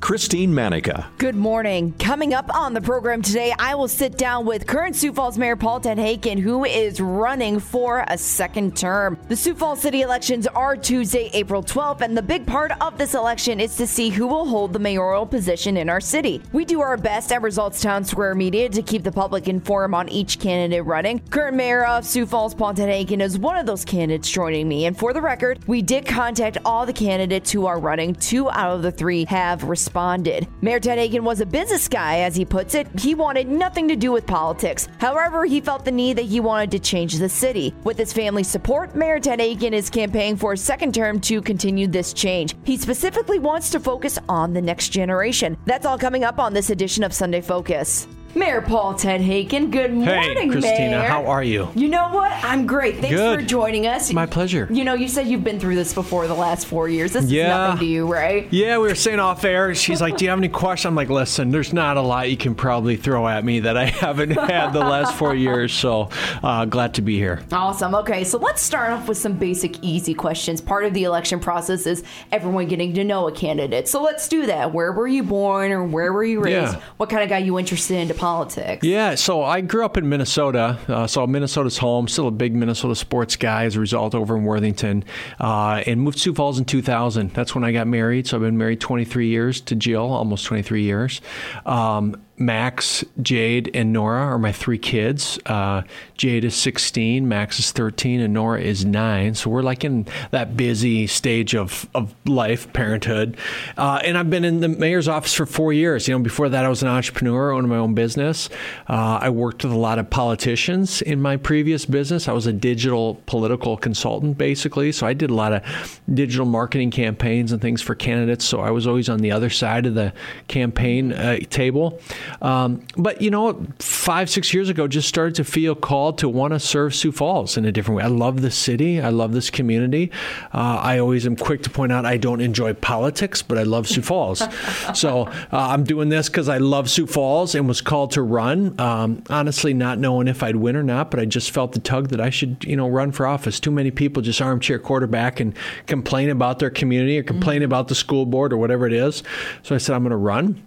Christine Manica. Good morning. Coming up on the program today, I will sit down with current Sioux Falls Mayor Paul Tenhaken, who is running for a second term. The Sioux Falls city elections are Tuesday, April 12th, and the big part of this election is to see who will hold the mayoral position in our city. We do our best at Results Townsquare Media to keep the public informed on each candidate running. Current Mayor of Sioux Falls, Paul Tenhaken, is one of those candidates joining me. And for the record, we did contact all the candidates who are running. Two out of the three have responded responded. Mayor Aiken was a business guy, as he puts it. He wanted nothing to do with politics. However, he felt the need that he wanted to change the city. With his family's support, Mayor Tenhaken is campaigning for a second term to continue this change. He specifically wants to focus on the next generation. That's all coming up on this edition of Sunday Focus. Mayor Paul Tenhaken, good morning, hey, Christina. Mayor. How are you? You know what? I'm great. Thanks good. for joining us. My pleasure. You know, you said you've been through this before the last four years. This yeah. is nothing to you, right? Yeah, we were saying off air. She's like, "Do you have any questions?" I'm like, "Listen, there's not a lot you can probably throw at me that I haven't had the last four years." So uh, glad to be here. Awesome. Okay, so let's start off with some basic, easy questions. Part of the election process is everyone getting to know a candidate. So let's do that. Where were you born, or where were you raised? Yeah. What kind of got you interested into politics? Yeah. So I grew up in Minnesota, uh, so Minnesota's home. Still a big Minnesota sports guy as a result over in Worthington, uh, and moved to Sioux Falls in 2000. That's when I got married. So I've been married 23 years to Jill, almost 23 years. Um, Max, Jade, and Nora are my three kids. Uh, Jade is 16, Max is 13, and Nora is nine. So we're like in that busy stage of, of life, parenthood. Uh, and I've been in the mayor's office for four years. You know, before that, I was an entrepreneur, owned my own business. Uh, I worked with a lot of politicians in my previous business. I was a digital political consultant, basically. So I did a lot of digital marketing campaigns and things for candidates. So I was always on the other side of the campaign uh, table. Um, but you know, five six years ago, just started to feel called to want to serve Sioux Falls in a different way. I love the city. I love this community. Uh, I always am quick to point out I don't enjoy politics, but I love Sioux Falls. so uh, I'm doing this because I love Sioux Falls and was called to run. Um, honestly, not knowing if I'd win or not, but I just felt the tug that I should you know run for office. Too many people just armchair quarterback and complain about their community or complain mm-hmm. about the school board or whatever it is. So I said I'm going to run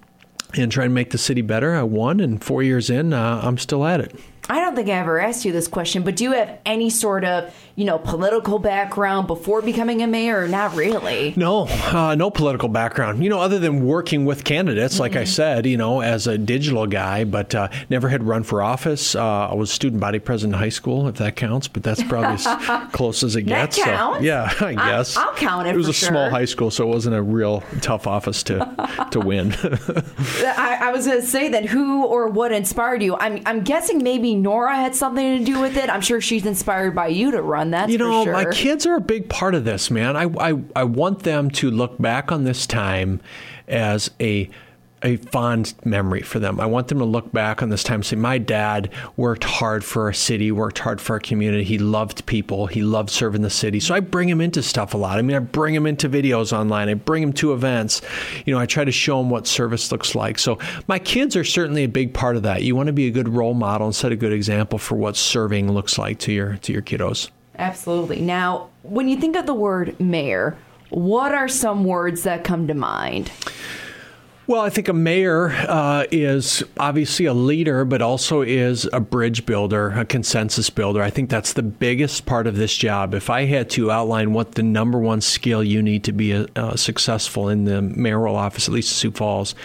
and try and make the city better. I won, and four years in, uh, I'm still at it. I don't think I ever asked you this question, but do you have any sort of, you know, political background before becoming a mayor or not really? No, uh, no political background. You know, other than working with candidates, like mm-hmm. I said, you know, as a digital guy, but uh, never had run for office. Uh, I was student body president in high school, if that counts, but that's probably as close as it gets. That counts. So, yeah, I guess. I'll, I'll count it. It was a sure. small high school, so it wasn't a real tough office to to win. I, I was going to say that who or what inspired you? I'm I'm guessing maybe Nora had something something to do with it. I'm sure she's inspired by you to run. that. you know, sure. my kids are a big part of this, man. I, I I want them to look back on this time as a a fond memory for them. I want them to look back on this time and say, my dad worked hard for our city, worked hard for our community. He loved people. He loved serving the city. So I bring him into stuff a lot. I mean, I bring him into videos online. I bring him to events. You know, I try to show him what service looks like. So my kids are certainly a big part of that. You want to be a good role model and set a good example for what serving looks like to your to your kiddos. Absolutely. Now, when you think of the word mayor, what are some words that come to mind? Well, I think a mayor uh, is obviously a leader, but also is a bridge builder, a consensus builder. I think that's the biggest part of this job. If I had to outline what the number one skill you need to be uh, successful in the mayoral office, at least in Sioux Falls,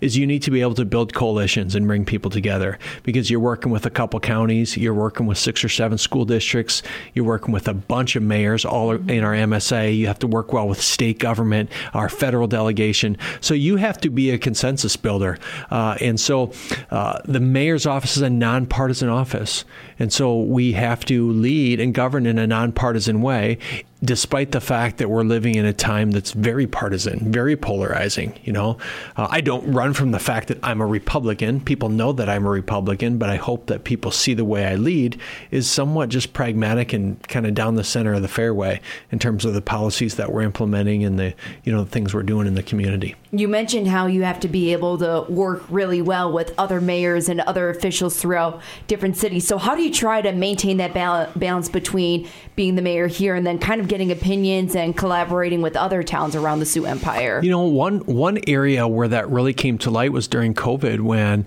is you need to be able to build coalitions and bring people together because you're working with a couple counties, you're working with six or seven school districts, you're working with a bunch of mayors all in our MSA. You have to work well with state government, our federal delegation. So you have to be be a consensus builder. Uh, and so uh, the mayor's office is a nonpartisan office. And so we have to lead and govern in a nonpartisan way despite the fact that we're living in a time that's very partisan, very polarizing. You know, uh, I don't run from the fact that I'm a Republican. People know that I'm a Republican, but I hope that people see the way I lead is somewhat just pragmatic and kind of down the center of the fairway in terms of the policies that we're implementing and the you know things we're doing in the community. You mentioned how you have to be able to work really well with other mayors and other officials throughout different cities. So how do you try to maintain that balance between being the mayor here and then kind of getting opinions and collaborating with other towns around the Sioux Empire. You know, one one area where that really came to light was during COVID when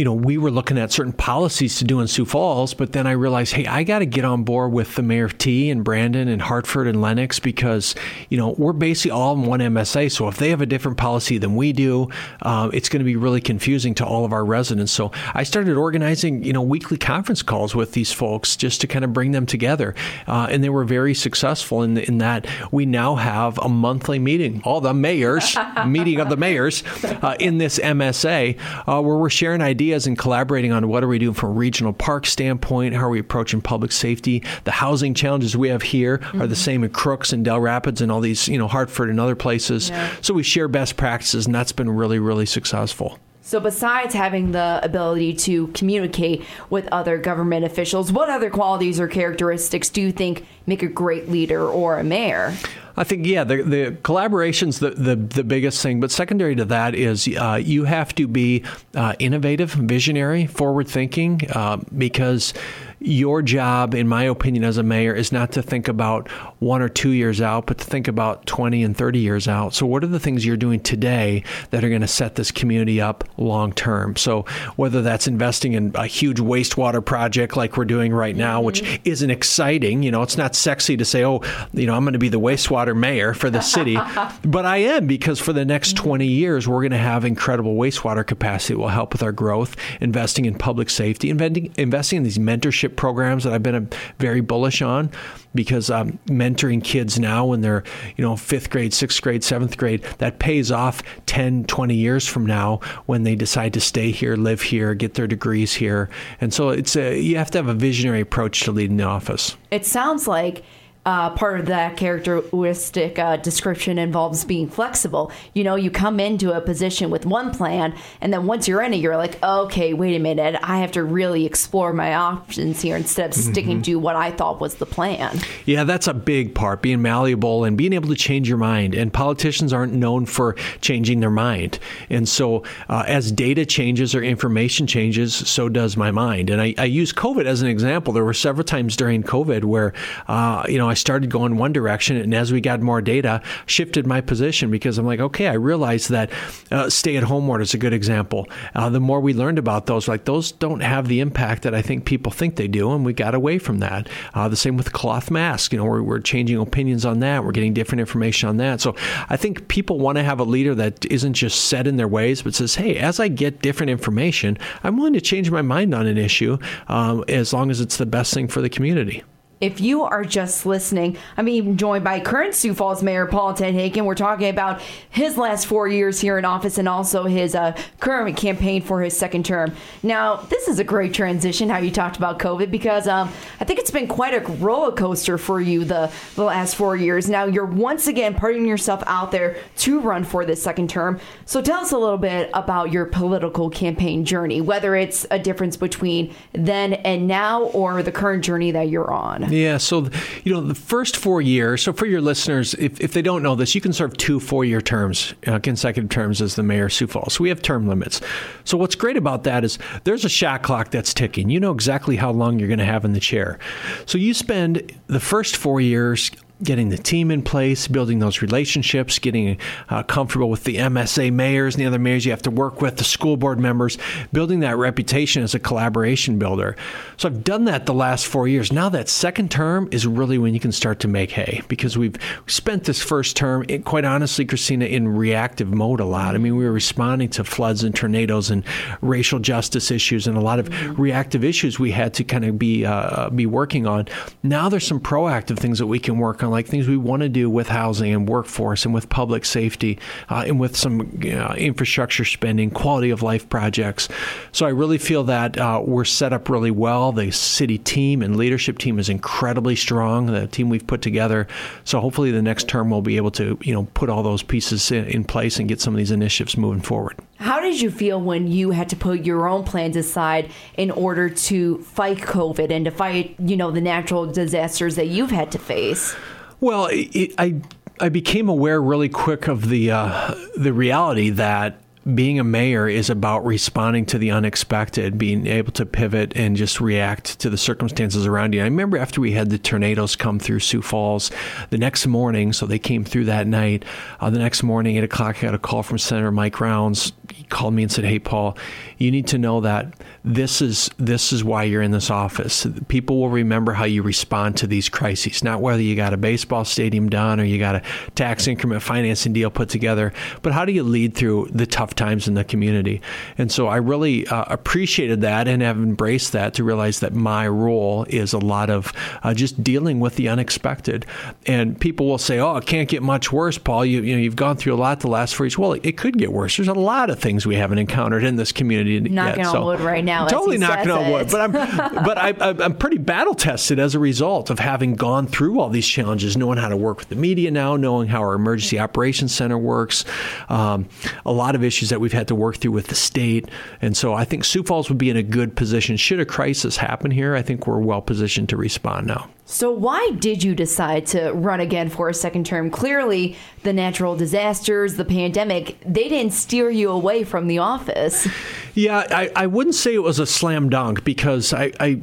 you know, we were looking at certain policies to do in Sioux Falls, but then I realized, hey, I got to get on board with the Mayor of Tea and Brandon and Hartford and Lennox because, you know, we're basically all in one MSA. So if they have a different policy than we do, uh, it's going to be really confusing to all of our residents. So I started organizing, you know, weekly conference calls with these folks just to kind of bring them together. Uh, and they were very successful in, in that we now have a monthly meeting, all the mayors, meeting of the mayors uh, in this MSA, uh, where we're sharing ideas ideas and collaborating on what are we doing from a regional park standpoint, how are we approaching public safety. The housing challenges we have here mm-hmm. are the mm-hmm. same in Crooks and Dell Rapids and all these, you know, Hartford and other places. Yeah. So we share best practices, and that's been really, really successful. So, besides having the ability to communicate with other government officials, what other qualities or characteristics do you think make a great leader or a mayor? I think yeah, the the collaboration's the, the the biggest thing, but secondary to that is uh, you have to be uh, innovative, visionary, forward thinking, uh, because your job, in my opinion, as a mayor, is not to think about one or two years out, but to think about 20 and 30 years out. So, what are the things you're doing today that are going to set this community up long term? So, whether that's investing in a huge wastewater project like we're doing right now, which mm-hmm. isn't exciting, you know, it's not sexy to say, oh, you know, I'm going to be the wastewater mayor for the city, but I am because for the next mm-hmm. 20 years, we're going to have incredible wastewater capacity that will help with our growth, investing in public safety, investing, investing in these mentorship programs that I've been very bullish on because um, mentoring kids now when they're you know fifth grade sixth grade seventh grade that pays off 10 20 years from now when they decide to stay here live here get their degrees here. And so it's a you have to have a visionary approach to leading the office. It sounds like uh, part of that characteristic uh, description involves being flexible. You know, you come into a position with one plan, and then once you're in it, you're like, okay, wait a minute, I have to really explore my options here instead of sticking mm-hmm. to what I thought was the plan. Yeah, that's a big part, being malleable and being able to change your mind. And politicians aren't known for changing their mind. And so, uh, as data changes or information changes, so does my mind. And I, I use COVID as an example. There were several times during COVID where, uh, you know, I started going one direction, and as we got more data, shifted my position because I'm like, okay, I realized that uh, stay-at-home order is a good example. Uh, the more we learned about those, like those don't have the impact that I think people think they do, and we got away from that. Uh, the same with cloth masks. You know, we're, we're changing opinions on that. We're getting different information on that. So I think people want to have a leader that isn't just set in their ways, but says, hey, as I get different information, I'm willing to change my mind on an issue um, as long as it's the best thing for the community. If you are just listening, I'm even joined by current Sioux Falls Mayor Paul Tenhaken. We're talking about his last four years here in office and also his uh, current campaign for his second term. Now, this is a great transition how you talked about COVID because um, I think it's been quite a roller coaster for you the, the last four years. Now, you're once again putting yourself out there to run for this second term. So tell us a little bit about your political campaign journey, whether it's a difference between then and now or the current journey that you're on. Yeah. So, you know, the first four years, so for your listeners, if, if they don't know this, you can serve two four year terms, uh, consecutive terms as the mayor of Sioux Falls. We have term limits. So what's great about that is there's a shot clock that's ticking. You know exactly how long you're going to have in the chair. So you spend the first four years getting the team in place, building those relationships, getting uh, comfortable with the MSA mayors and the other mayors you have to work with, the school board members, building that reputation as a collaboration builder. So I've done that the last four years. Now that second term is really when you can start to make hay because we've spent this first term, it, quite honestly, Christina, in reactive mode a lot. I mean, we were responding to floods and tornadoes and racial justice issues and a lot of mm-hmm. reactive issues we had to kind of be uh, be working on. Now there's some proactive things that we can work on like things we want to do with housing and workforce and with public safety uh, and with some uh, infrastructure spending, quality of life projects. So I really feel that uh, we're set up really well. The city team and leadership team is incredibly strong. The team we've put together. So hopefully the next term we'll be able to you know put all those pieces in, in place and get some of these initiatives moving forward. How did you feel when you had to put your own plans aside in order to fight COVID and to fight, you know, the natural disasters that you've had to face? Well, it, I I became aware really quick of the uh, the reality that being a mayor is about responding to the unexpected, being able to pivot and just react to the circumstances around you. I remember after we had the tornadoes come through Sioux Falls, the next morning, so they came through that night. Uh, the next morning, 8 o'clock, I got a call from Senator Mike Rounds. He called me and said, Hey, Paul, you need to know that this is this is why you're in this office. People will remember how you respond to these crises, not whether you got a baseball stadium done or you got a tax increment financing deal put together, but how do you lead through the tough times in the community? And so I really uh, appreciated that and have embraced that to realize that my role is a lot of uh, just dealing with the unexpected. And people will say, "Oh, it can't get much worse, Paul. You, you know, you've gone through a lot the last four years." Well, it, it could get worse. There's a lot of things we haven't encountered in this community Knocking yet. on so, wood right now. Totally knocking on wood, but I'm but I, I'm pretty battle tested as a result of having gone through all these challenges, knowing how to work with the media now, knowing how our emergency operations center works, um, a lot of issues that we've had to work through with the state, and so I think Sioux Falls would be in a good position should a crisis happen here. I think we're well positioned to respond now. So, why did you decide to run again for a second term? Clearly, the natural disasters, the pandemic, they didn't steer you away from the office. Yeah, I, I wouldn't say it was a slam dunk because I, I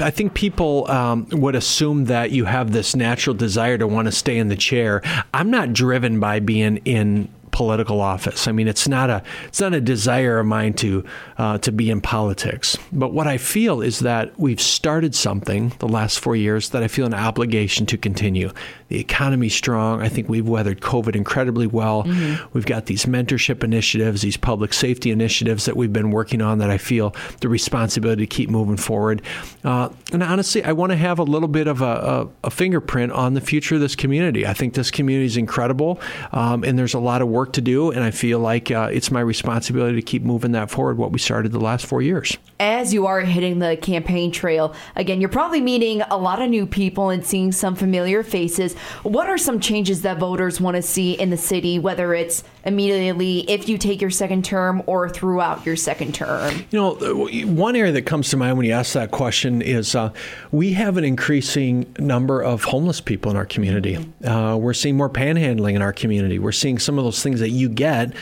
I think people um, would assume that you have this natural desire to want to stay in the chair. I'm not driven by being in political office. I mean, it's not a it's not a desire of mine to uh, to be in politics. But what I feel is that we've started something the last four years that I feel an obligation to continue. The economy's strong. I think we've weathered COVID incredibly well. Mm-hmm. We've got these mentorship initiatives, these public safety initiatives that we've been working on that I feel the responsibility to keep moving forward. Uh, and honestly, I want to have a little bit of a, a, a, fingerprint on the future of this community. I think this community is incredible, um, and there's a lot of work to do. And I feel like uh, it's my responsibility to keep moving that forward. What we started the last four years. As you are hitting the campaign trail again, you're probably meeting a lot of new people and seeing some familiar faces. What are some changes that voters want to see in the city, whether it's immediately if you take your second term or throughout your second term? You know, one area that comes to mind when you ask that question is uh, we have an increasing number of homeless people in our community. Mm-hmm. Uh, we're seeing more panhandling in our community. We're seeing some of those things that you get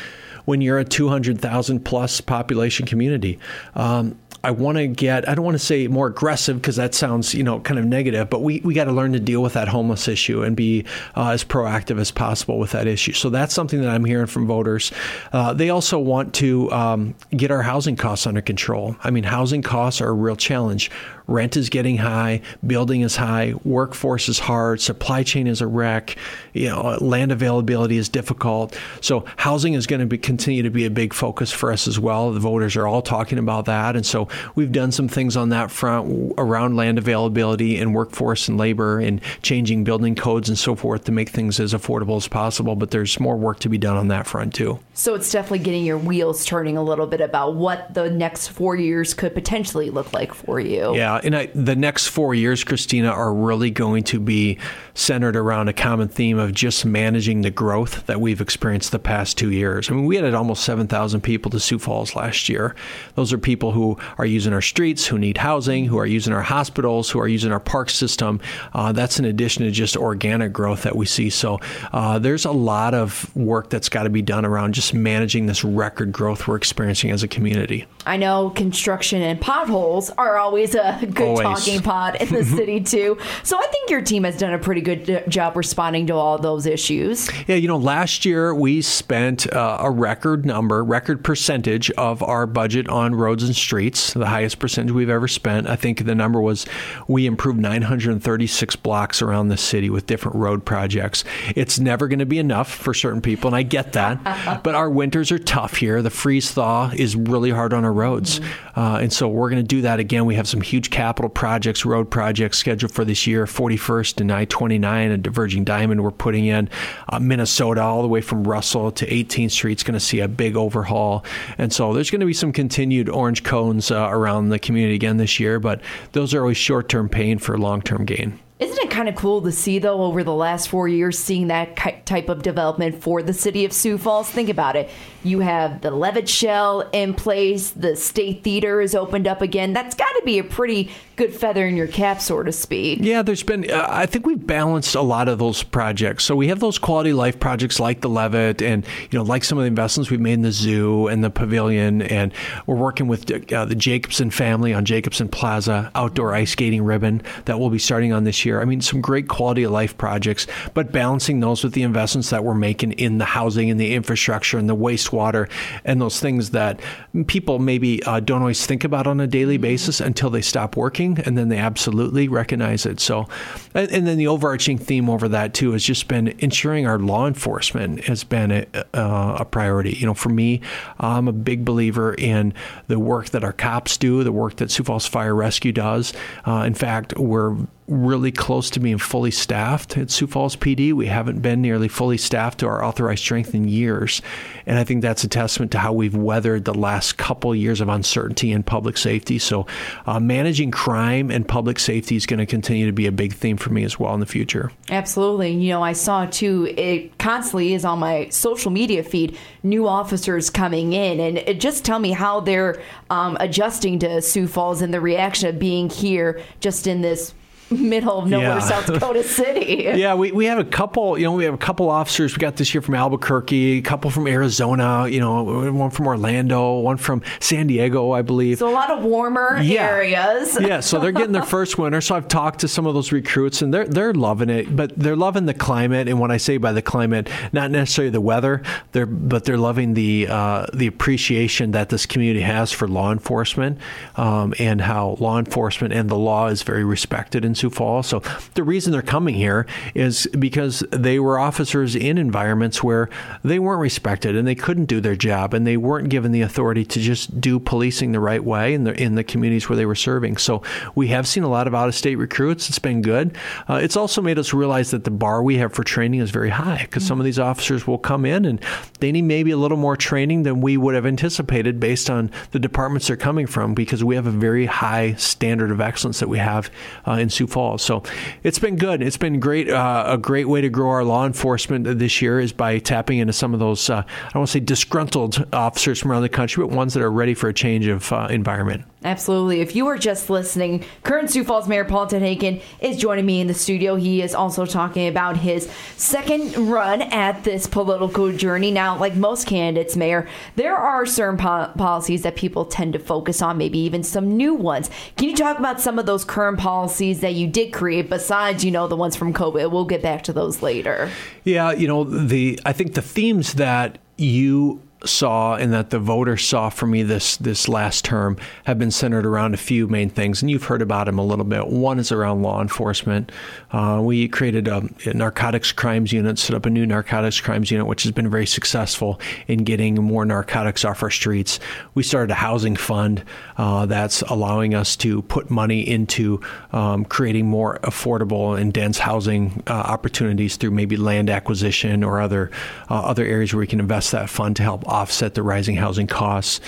when you're a 200,000 plus population community. Um, I want to get, I don't want to say more aggressive because that sounds, you know, kind of negative, but we, we got to learn to deal with that homeless issue and be uh, as proactive as possible with that issue. So that's something that I'm hearing from voters. Uh, they also want to um, get our housing costs under control. I mean, housing costs are a real challenge. Rent is getting high, building is high, workforce is hard, supply chain is a wreck, you know, land availability is difficult. So housing is going to be, continue to be a big focus for us as well. The voters are all talking about that, and so we've done some things on that front around land availability and workforce and labor and changing building codes and so forth to make things as affordable as possible. But there's more work to be done on that front too. So it's definitely getting your wheels turning a little bit about what the next four years could potentially look like for you. Yeah, and I, the next four years, Christina, are really going to be centered around a common theme of just managing the growth that we've experienced the past two years. I mean, we added almost 7,000 people to Sioux Falls last year. Those are people who are using our streets, who need housing, who are using our hospitals, who are using our park system. Uh, that's in addition to just organic growth that we see. So uh, there's a lot of work that's got to be done around just managing this record growth we're experiencing as a community. I know construction and potholes are always a good always. talking pod in the city too. So I think your team has done a pretty good job responding to all those issues. Yeah, you know, last year we spent uh, a record number, record percentage of our budget on roads and streets. The highest percentage we've ever spent. I think the number was we improved 936 blocks around the city with different road projects. It's never going to be enough for certain people, and I get that. but our winters are tough here. The freeze thaw is really hard on our roads. Mm-hmm. Uh, and so we're going to do that again. We have some huge capital projects, road projects scheduled for this year 41st and I 29, a diverging diamond we're putting in. Uh, Minnesota, all the way from Russell to 18th Street, is going to see a big overhaul. And so there's going to be some continued orange cones uh, Uh, around the community again this year, but those are always short term pain for long term gain. Isn't it kind of cool to see, though, over the last four years, seeing that type of development for the city of Sioux Falls? Think about it. You have the Levitt Shell in place, the State Theater is opened up again. That's got to be a pretty good feather in your cap, so to speak. Yeah, there's been, uh, I think we've balanced a lot of those projects. So we have those quality life projects like the Levitt and, you know, like some of the investments we've made in the zoo and the pavilion. And we're working with uh, the Jacobson family on Jacobson Plaza outdoor ice skating ribbon that we'll be starting on this year. I mean, some great quality of life projects, but balancing those with the investments that we're making in the housing and the infrastructure and the wastewater and those things that people maybe uh, don't always think about on a daily basis until they stop working and then they absolutely recognize it. So, and, and then the overarching theme over that too has just been ensuring our law enforcement has been a, uh, a priority. You know, for me, I'm a big believer in the work that our cops do, the work that Sioux Falls Fire Rescue does. Uh, in fact, we're really close to being fully staffed at Sioux Falls PD. We haven't been nearly fully staffed to our authorized strength in years. And I think that's a testament to how we've weathered the last couple years of uncertainty in public safety. So, uh, managing crime and public safety is going to continue to be a big theme for me as well in the future. Absolutely. You know, I saw too, it constantly is on my social media feed, new officers coming in. And it just tell me how they're um, adjusting to Sioux Falls and the reaction of being here just in this middle of nowhere, yeah. South Dakota City. yeah, we, we have a couple, you know, we have a couple officers we got this year from Albuquerque, a couple from Arizona, you know, one from Orlando, one from San Diego, I believe. So a lot of warmer yeah. areas. yeah, so they're getting their first winter. So I've talked to some of those recruits and they're they're loving it, but they're loving the climate. And when I say by the climate, not necessarily the weather, they're but they're loving the uh, the appreciation that this community has for law enforcement um, and how law enforcement and the law is very respected in Sioux Falls. So the reason they're coming here is because they were officers in environments where they weren't respected and they couldn't do their job and they weren't given the authority to just do policing the right way in the in the communities where they were serving. So we have seen a lot of out of state recruits. It's been good. Uh, it's also made us realize that the bar we have for training is very high because mm-hmm. some of these officers will come in and they need maybe a little more training than we would have anticipated based on the departments they're coming from because we have a very high standard of excellence that we have uh, in Sioux Falls. So it's been good. It's been great. Uh, a great way to grow our law enforcement this year is by tapping into some of those, uh, I don't want to say disgruntled officers from around the country, but ones that are ready for a change of uh, environment. Absolutely. If you were just listening, current Sioux Falls Mayor Paul Tenhaken is joining me in the studio. He is also talking about his second run at this political journey. Now, like most candidates, Mayor, there are certain po- policies that people tend to focus on, maybe even some new ones. Can you talk about some of those current policies that you did create besides, you know, the ones from COVID? We'll get back to those later. Yeah, you know, the I think the themes that you saw and that the voters saw for me this this last term have been centered around a few main things, and you've heard about them a little bit. One is around law enforcement. Uh, we created a, a, narcotics crimes unit, set up a new narcotics crimes unit, which has been very successful in getting more narcotics off our streets. We started a housing fund uh, that's allowing us to put money into um, creating more affordable and dense housing uh, opportunities through maybe land acquisition or other uh, other areas where we can invest that fund to help offset the rising housing costs.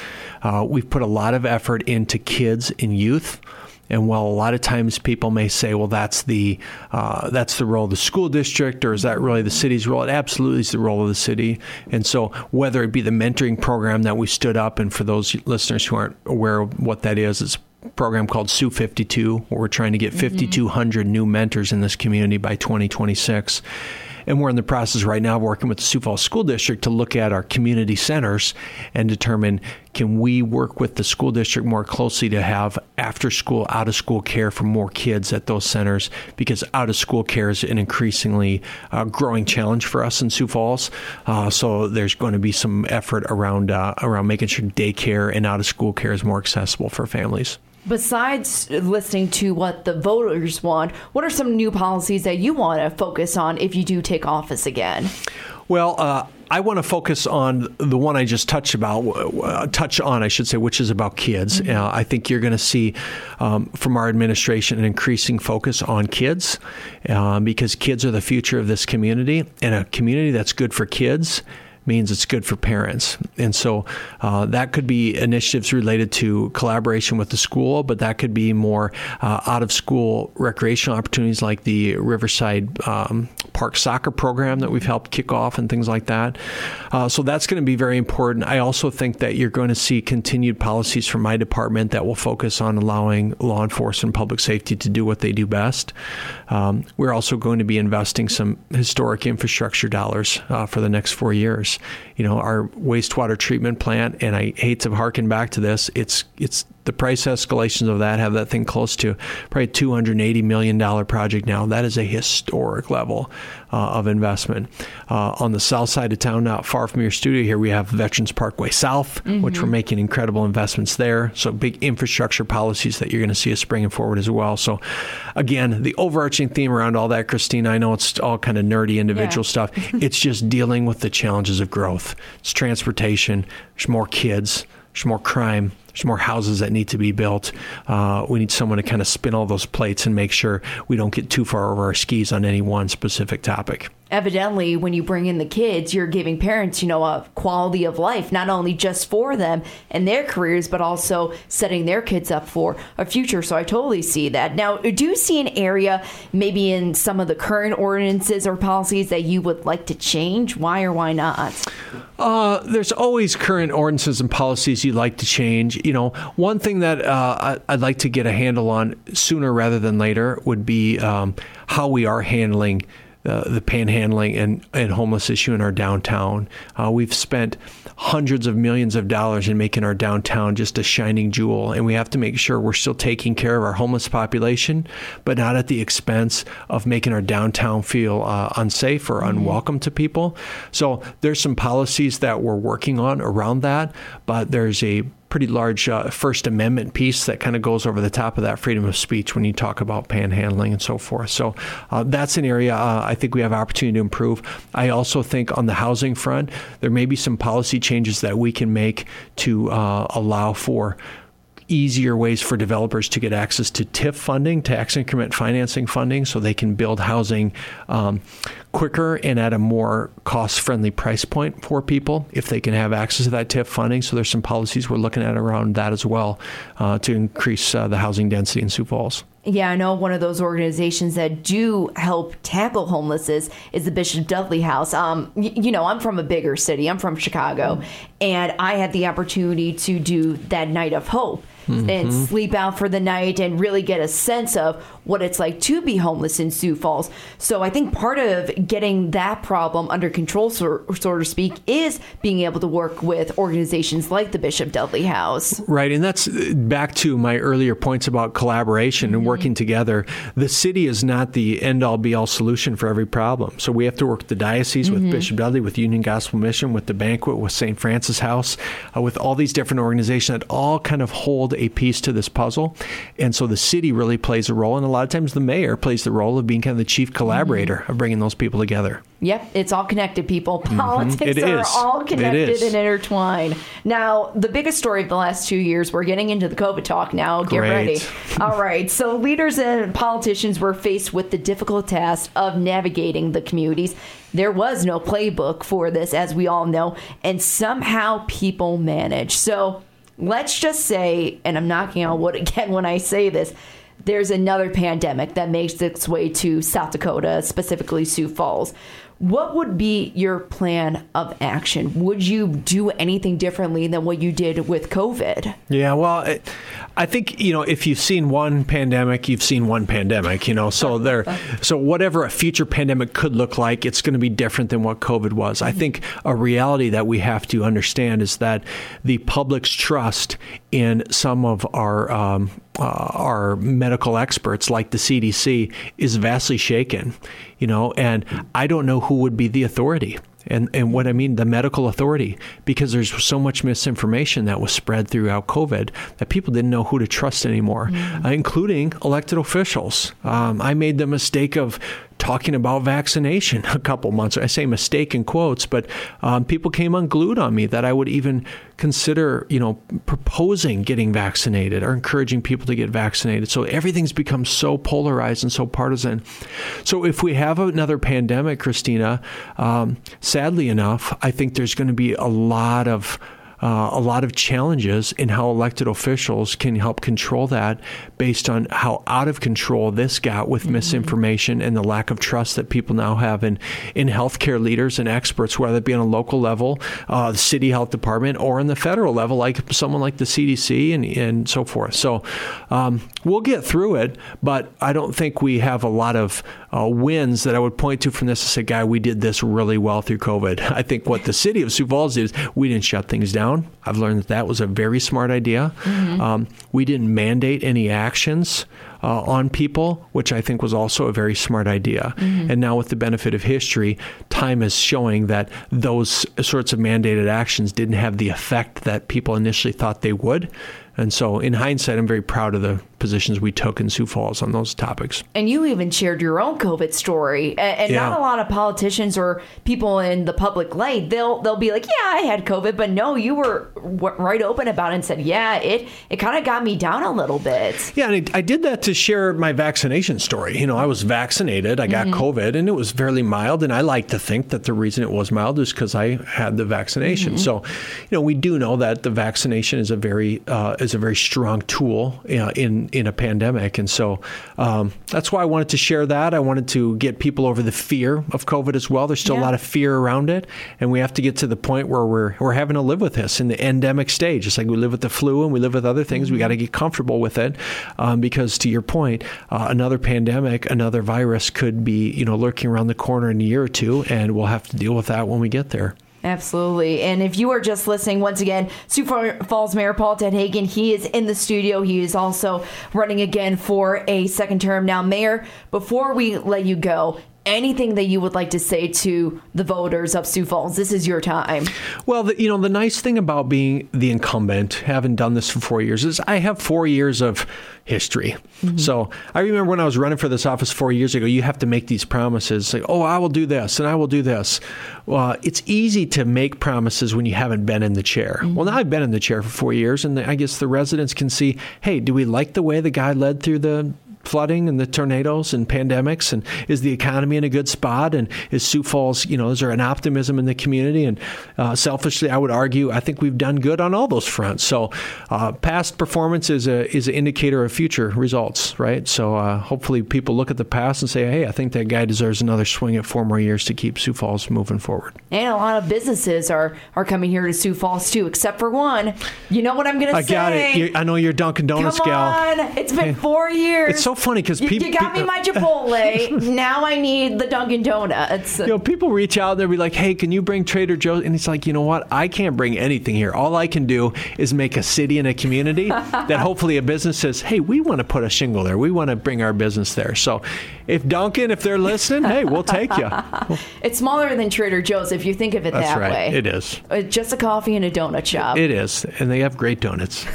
Uh, we've put a lot of effort into kids and youth. And while a lot of times people may say, "Well, that's the uh, that's the role of the school district, or is that really the city's role?" It absolutely is the role of the city. And so, whether it be the mentoring program that we stood up, and for those listeners who aren't aware of what that is, it's a program called Sue 52, where we're trying to get 5,200 mm-hmm. new mentors in this community by 2026 And we're in the process right now of working with the Sioux Falls School District to look at our community centers and determine can we work with the school district more closely to have after school, out of school care for more kids at those centers because out of school care is an increasingly uh, growing challenge for us in Sioux Falls. Uh, so there's going to be some effort around uh, around making sure daycare and out of school care is more accessible for families. Besides listening to what the voters want, what are some new policies that you want to focus on if you do take office again? Well, uh, I want to focus on the one I just touched about, uh, touch on, I should say, which is about kids. Mm-hmm. Uh, I think you're going to see um, from our administration an increasing focus on kids uh, because kids are the future of this community, and a community that's good for kids means it's good for parents. And so uh, that could be initiatives related to collaboration with the school, but that could be more uh, out of school recreational opportunities like the Riverside um, Park soccer program that we've helped kick off and things like that. Uh, so that's going to be very important. I also think that you're going to see continued policies from my department that will focus on allowing law enforcement and public safety to do what they do best. Um, we're also going to be investing some historic infrastructure dollars uh, for the next four years. You know, our wastewater treatment plant, and I hate to harken back to this, it's it's the price escalations of that have that thing close to probably $280 million project now. That is a historic level uh, of investment. Uh, on the south side of town, not far from your studio here, we have Veterans Parkway South, mm-hmm. which we're making incredible investments there. So big infrastructure policies that you're going to see us bringing forward as well. So again, the overarching theme around all that, Christine, I know it's all kind of nerdy individual yeah. stuff. it's just dealing with the challenges of growth. It's transportation. There's more kids. There's more crime. There's more houses that need to be built. Uh, we need someone to kind of spin all those plates and make sure we don't get too far over our skis on any one specific topic evidently when you bring in the kids you're giving parents you know a quality of life not only just for them and their careers but also setting their kids up for a future. So i totally see that. Now do you see an area maybe in some of the current ordinances or policies that you would like to change? Why or why not? Uh, there's always current ordinances and policies you'd like to change. You know one thing that uh, i'd like to get a handle on sooner rather than later would be um, how we are handling uh, the panhandling and, and homeless issue in our downtown. Uh, we've spent hundreds of millions of dollars in making our downtown just a shining jewel, and we have to make sure we're still taking care of our homeless population, but not at the expense of making our downtown feel uh, unsafe or mm-hmm. unwelcome to people. So there's some policies that we're working on around that, but there's a pretty large uh, First Amendment piece that kind of goes over the top of that freedom of speech when you talk about panhandling and so forth. So uh, that's an area uh, I think we have opportunity to improve. I also think on the housing front, there may be some policy changes that we can make to uh, allow for easier ways for developers to get access to TIF funding, tax increment financing funding, so they can build housing um, quicker and at a more cost friendly price point for people if they can have access to that TIF funding. So there's some policies we're looking at around that as well uh, to increase uh, the housing density in Sioux Falls. Yeah, I know one of those organizations that do help tackle homelessness is the Bishop Dudley House. Um, y- you know, I'm from a bigger city. I'm from Chicago, and I had the opportunity to do that night of hope mm-hmm. and sleep out for the night and really get a sense of what it's like to be homeless in Sioux Falls. So I think part of getting that problem under control, so, so to speak, is being able to work with organizations like the Bishop Dudley House. Right. And that's back to my earlier points about collaboration and mm-hmm. working together. The city is not the end all be all solution for every problem. So we have to work with the diocese, mm-hmm. with Bishop Dudley, with Union Gospel Mission, with the banquet, with St. Francis House, uh, with all these different organizations that all kind of hold a piece to this puzzle. And so the city really plays a role, and a lot of times the mayor plays the role of being kind of the chief collaborator mm-hmm. of bringing those people together. Yep, it's all connected, people. Mm-hmm. Politics mm-hmm. are all connected and intertwined. Now, the biggest story of the last two years, we're getting into the COVID talk now. Get Great. ready. all right. So, leaders and politicians were faced with the difficult task of navigating the communities. There was no playbook for this, as we all know, and somehow people managed. So, let's just say, and I'm knocking on wood again when I say this, there's another pandemic that makes its way to South Dakota, specifically Sioux Falls. what would be your plan of action? Would you do anything differently than what you did with COVID? Yeah, well, I think you know if you've seen one pandemic, you've seen one pandemic. You know, so there, so whatever a future pandemic could look like, it's going to be different than what COVID was. I think a reality that we have to understand is that the public's trust in some of our um, uh, our medical experts, like the CDC, is vastly shaken. You know, and I don't know who would be the authority and and what I mean the medical authority because there's so much misinformation that was spread throughout COVID that people didn't know who to trust anymore, mm-hmm. uh, including elected officials. Um, I made the mistake of talking about vaccination a couple months. I say mistake in quotes, but um, people came unglued on me that I would even consider, you know, proposing getting vaccinated or encouraging people to get vaccinated. So everything's become so polarized and so partisan. So if we have another pandemic, Christina, um, sadly enough, I think there's going to be a lot of uh, a lot of challenges in how elected officials can help control that based on how out of control this got with mm-hmm. misinformation and the lack of trust that people now have in, in healthcare leaders and experts, whether it be on a local level, uh, the city health department, or on the federal level, like someone like the CDC and, and so forth. So um, we'll get through it, but I don't think we have a lot of uh, wins that I would point to from this to say, guy, we did this really well through COVID. I think what the city of Sioux Falls did is we didn't shut things down. I've learned that that was a very smart idea. Mm-hmm. Um, we didn't mandate any actions. Uh, on people, which I think was also a very smart idea. Mm-hmm. And now, with the benefit of history, time is showing that those sorts of mandated actions didn't have the effect that people initially thought they would. And so, in hindsight, I'm very proud of the positions we took in Sioux Falls on those topics. And you even shared your own COVID story. And, and yeah. not a lot of politicians or people in the public light, they'll they'll be like, "Yeah, I had COVID," but no, you were right open about it and said, "Yeah, it it kind of got me down a little bit." Yeah, and I did that to share my vaccination story. You know, I was vaccinated, I got mm-hmm. COVID, and it was fairly mild. And I like to think that the reason it was mild is because I had the vaccination. Mm-hmm. So, you know, we do know that the vaccination is a very uh, is a very strong tool uh, in in a pandemic, and so um, that's why I wanted to share that. I wanted to get people over the fear of COVID as well. There's still yeah. a lot of fear around it, and we have to get to the point where we're we're having to live with this in the endemic stage. It's like we live with the flu and we live with other things. Mm-hmm. We got to get comfortable with it um, because, to your point, uh, another pandemic, another virus could be you know lurking around the corner in a year or two, and we'll have to deal with that when we get there. Absolutely. And if you are just listening, once again, Sioux Falls Mayor Paul Tenhaken, he is in the studio. He is also running again for a second term. Now, Mayor, before we let you go, anything that you would like to say to the voters of Sioux Falls? This is your time. Well, the, you know, the nice thing about being the incumbent, having done this for four years, is I have four years of history. Mm-hmm. So I remember when I was running for this office four years ago, you have to make these promises like, oh, I will do this and I will do this. Well, it's easy to make promises when you haven't been in the chair. Mm-hmm. Well, now I've been in the chair for four years, and I guess the residents can see hey, do we like the way the guy led through the flooding and the tornadoes and pandemics? And is the economy in a good spot? And is Sioux Falls, you know, is there an optimism in the community? And uh, selfishly, I would argue I think we've done good on all those fronts. So uh, past performance is a is an indicator of future results, right? So uh, hopefully people look at the past and say, hey, I think that guy deserves another swing at four more years to keep Sioux Falls moving forward. And a lot of businesses are are coming here to Sioux Falls too, except for one. You know what I'm going to say? I got it. You're, I know you're Dunkin' Donuts Come on. gal. It's been four years. It's so funny because people. You got me my Chipotle. now I need the Dunkin' Donuts. You know, people reach out and they'll be like, "Hey, can you bring Trader Joe's?" And it's like, you know what? I can't bring anything here. All I can do is make a city and a community that hopefully a business says, "Hey, we want to put a shingle there. We want to bring our business there." So, if Dunkin', if they're listening, hey, we'll take you. it's smaller than Trader Joe's if you think of it That's that right. way. It is. Uh, just a coffee and a donut shop. It is, and they have great donuts.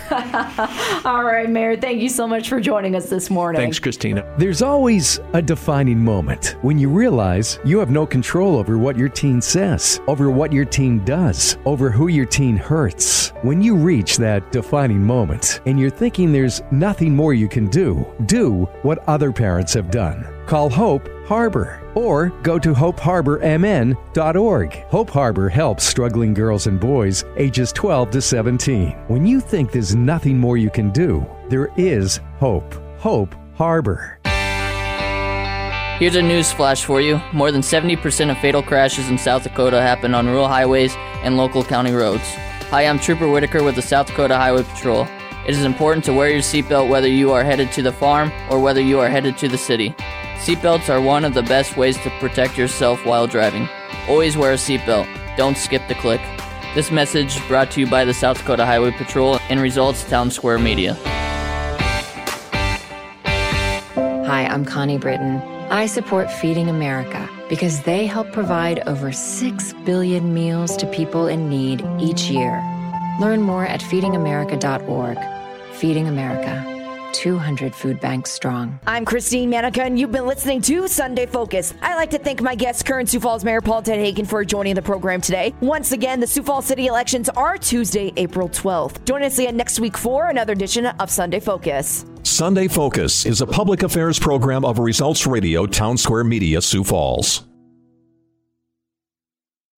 All right, Mayor. Thank you so much for joining us this morning. Thanks, Christina. There's always a defining moment when you realize you have no control over what your teen says, over what your teen does, over who your teen hurts. When you reach that defining moment and you're thinking there's nothing more you can do, do what other parents have done. Call Hope Harbor or go to hopeharbormn.org. Hope Harbor helps struggling girls and boys ages 12 to 17. When you think there's nothing more you can do, there is hope. Hope Harbor. Here's a news flash for you. More than 70% of fatal crashes in South Dakota happen on rural highways and local county roads. Hi, I'm Trooper Whitaker with the South Dakota Highway Patrol. It is important to wear your seatbelt whether you are headed to the farm or whether you are headed to the city. Seatbelts are one of the best ways to protect yourself while driving. Always wear a seatbelt. Don't skip the click. This message brought to you by the South Dakota Highway Patrol and Results Townsquare Media. Hi, I'm Connie Britton. I support Feeding America because they help provide over 6 billion meals to people in need each year. Learn more at feedingamerica.org. Feeding America. 200 food banks strong. I'm Christine Manica, and you've been listening to Sunday Focus. I'd like to thank my guest, current Sioux Falls Mayor Paul Tenhaken, for joining the program today. Once again, the Sioux Falls City elections are Tuesday, April 12th. Join us again next week for another edition of Sunday Focus. Sunday Focus is a public affairs program of Results Radio Townsquare Media, Sioux Falls.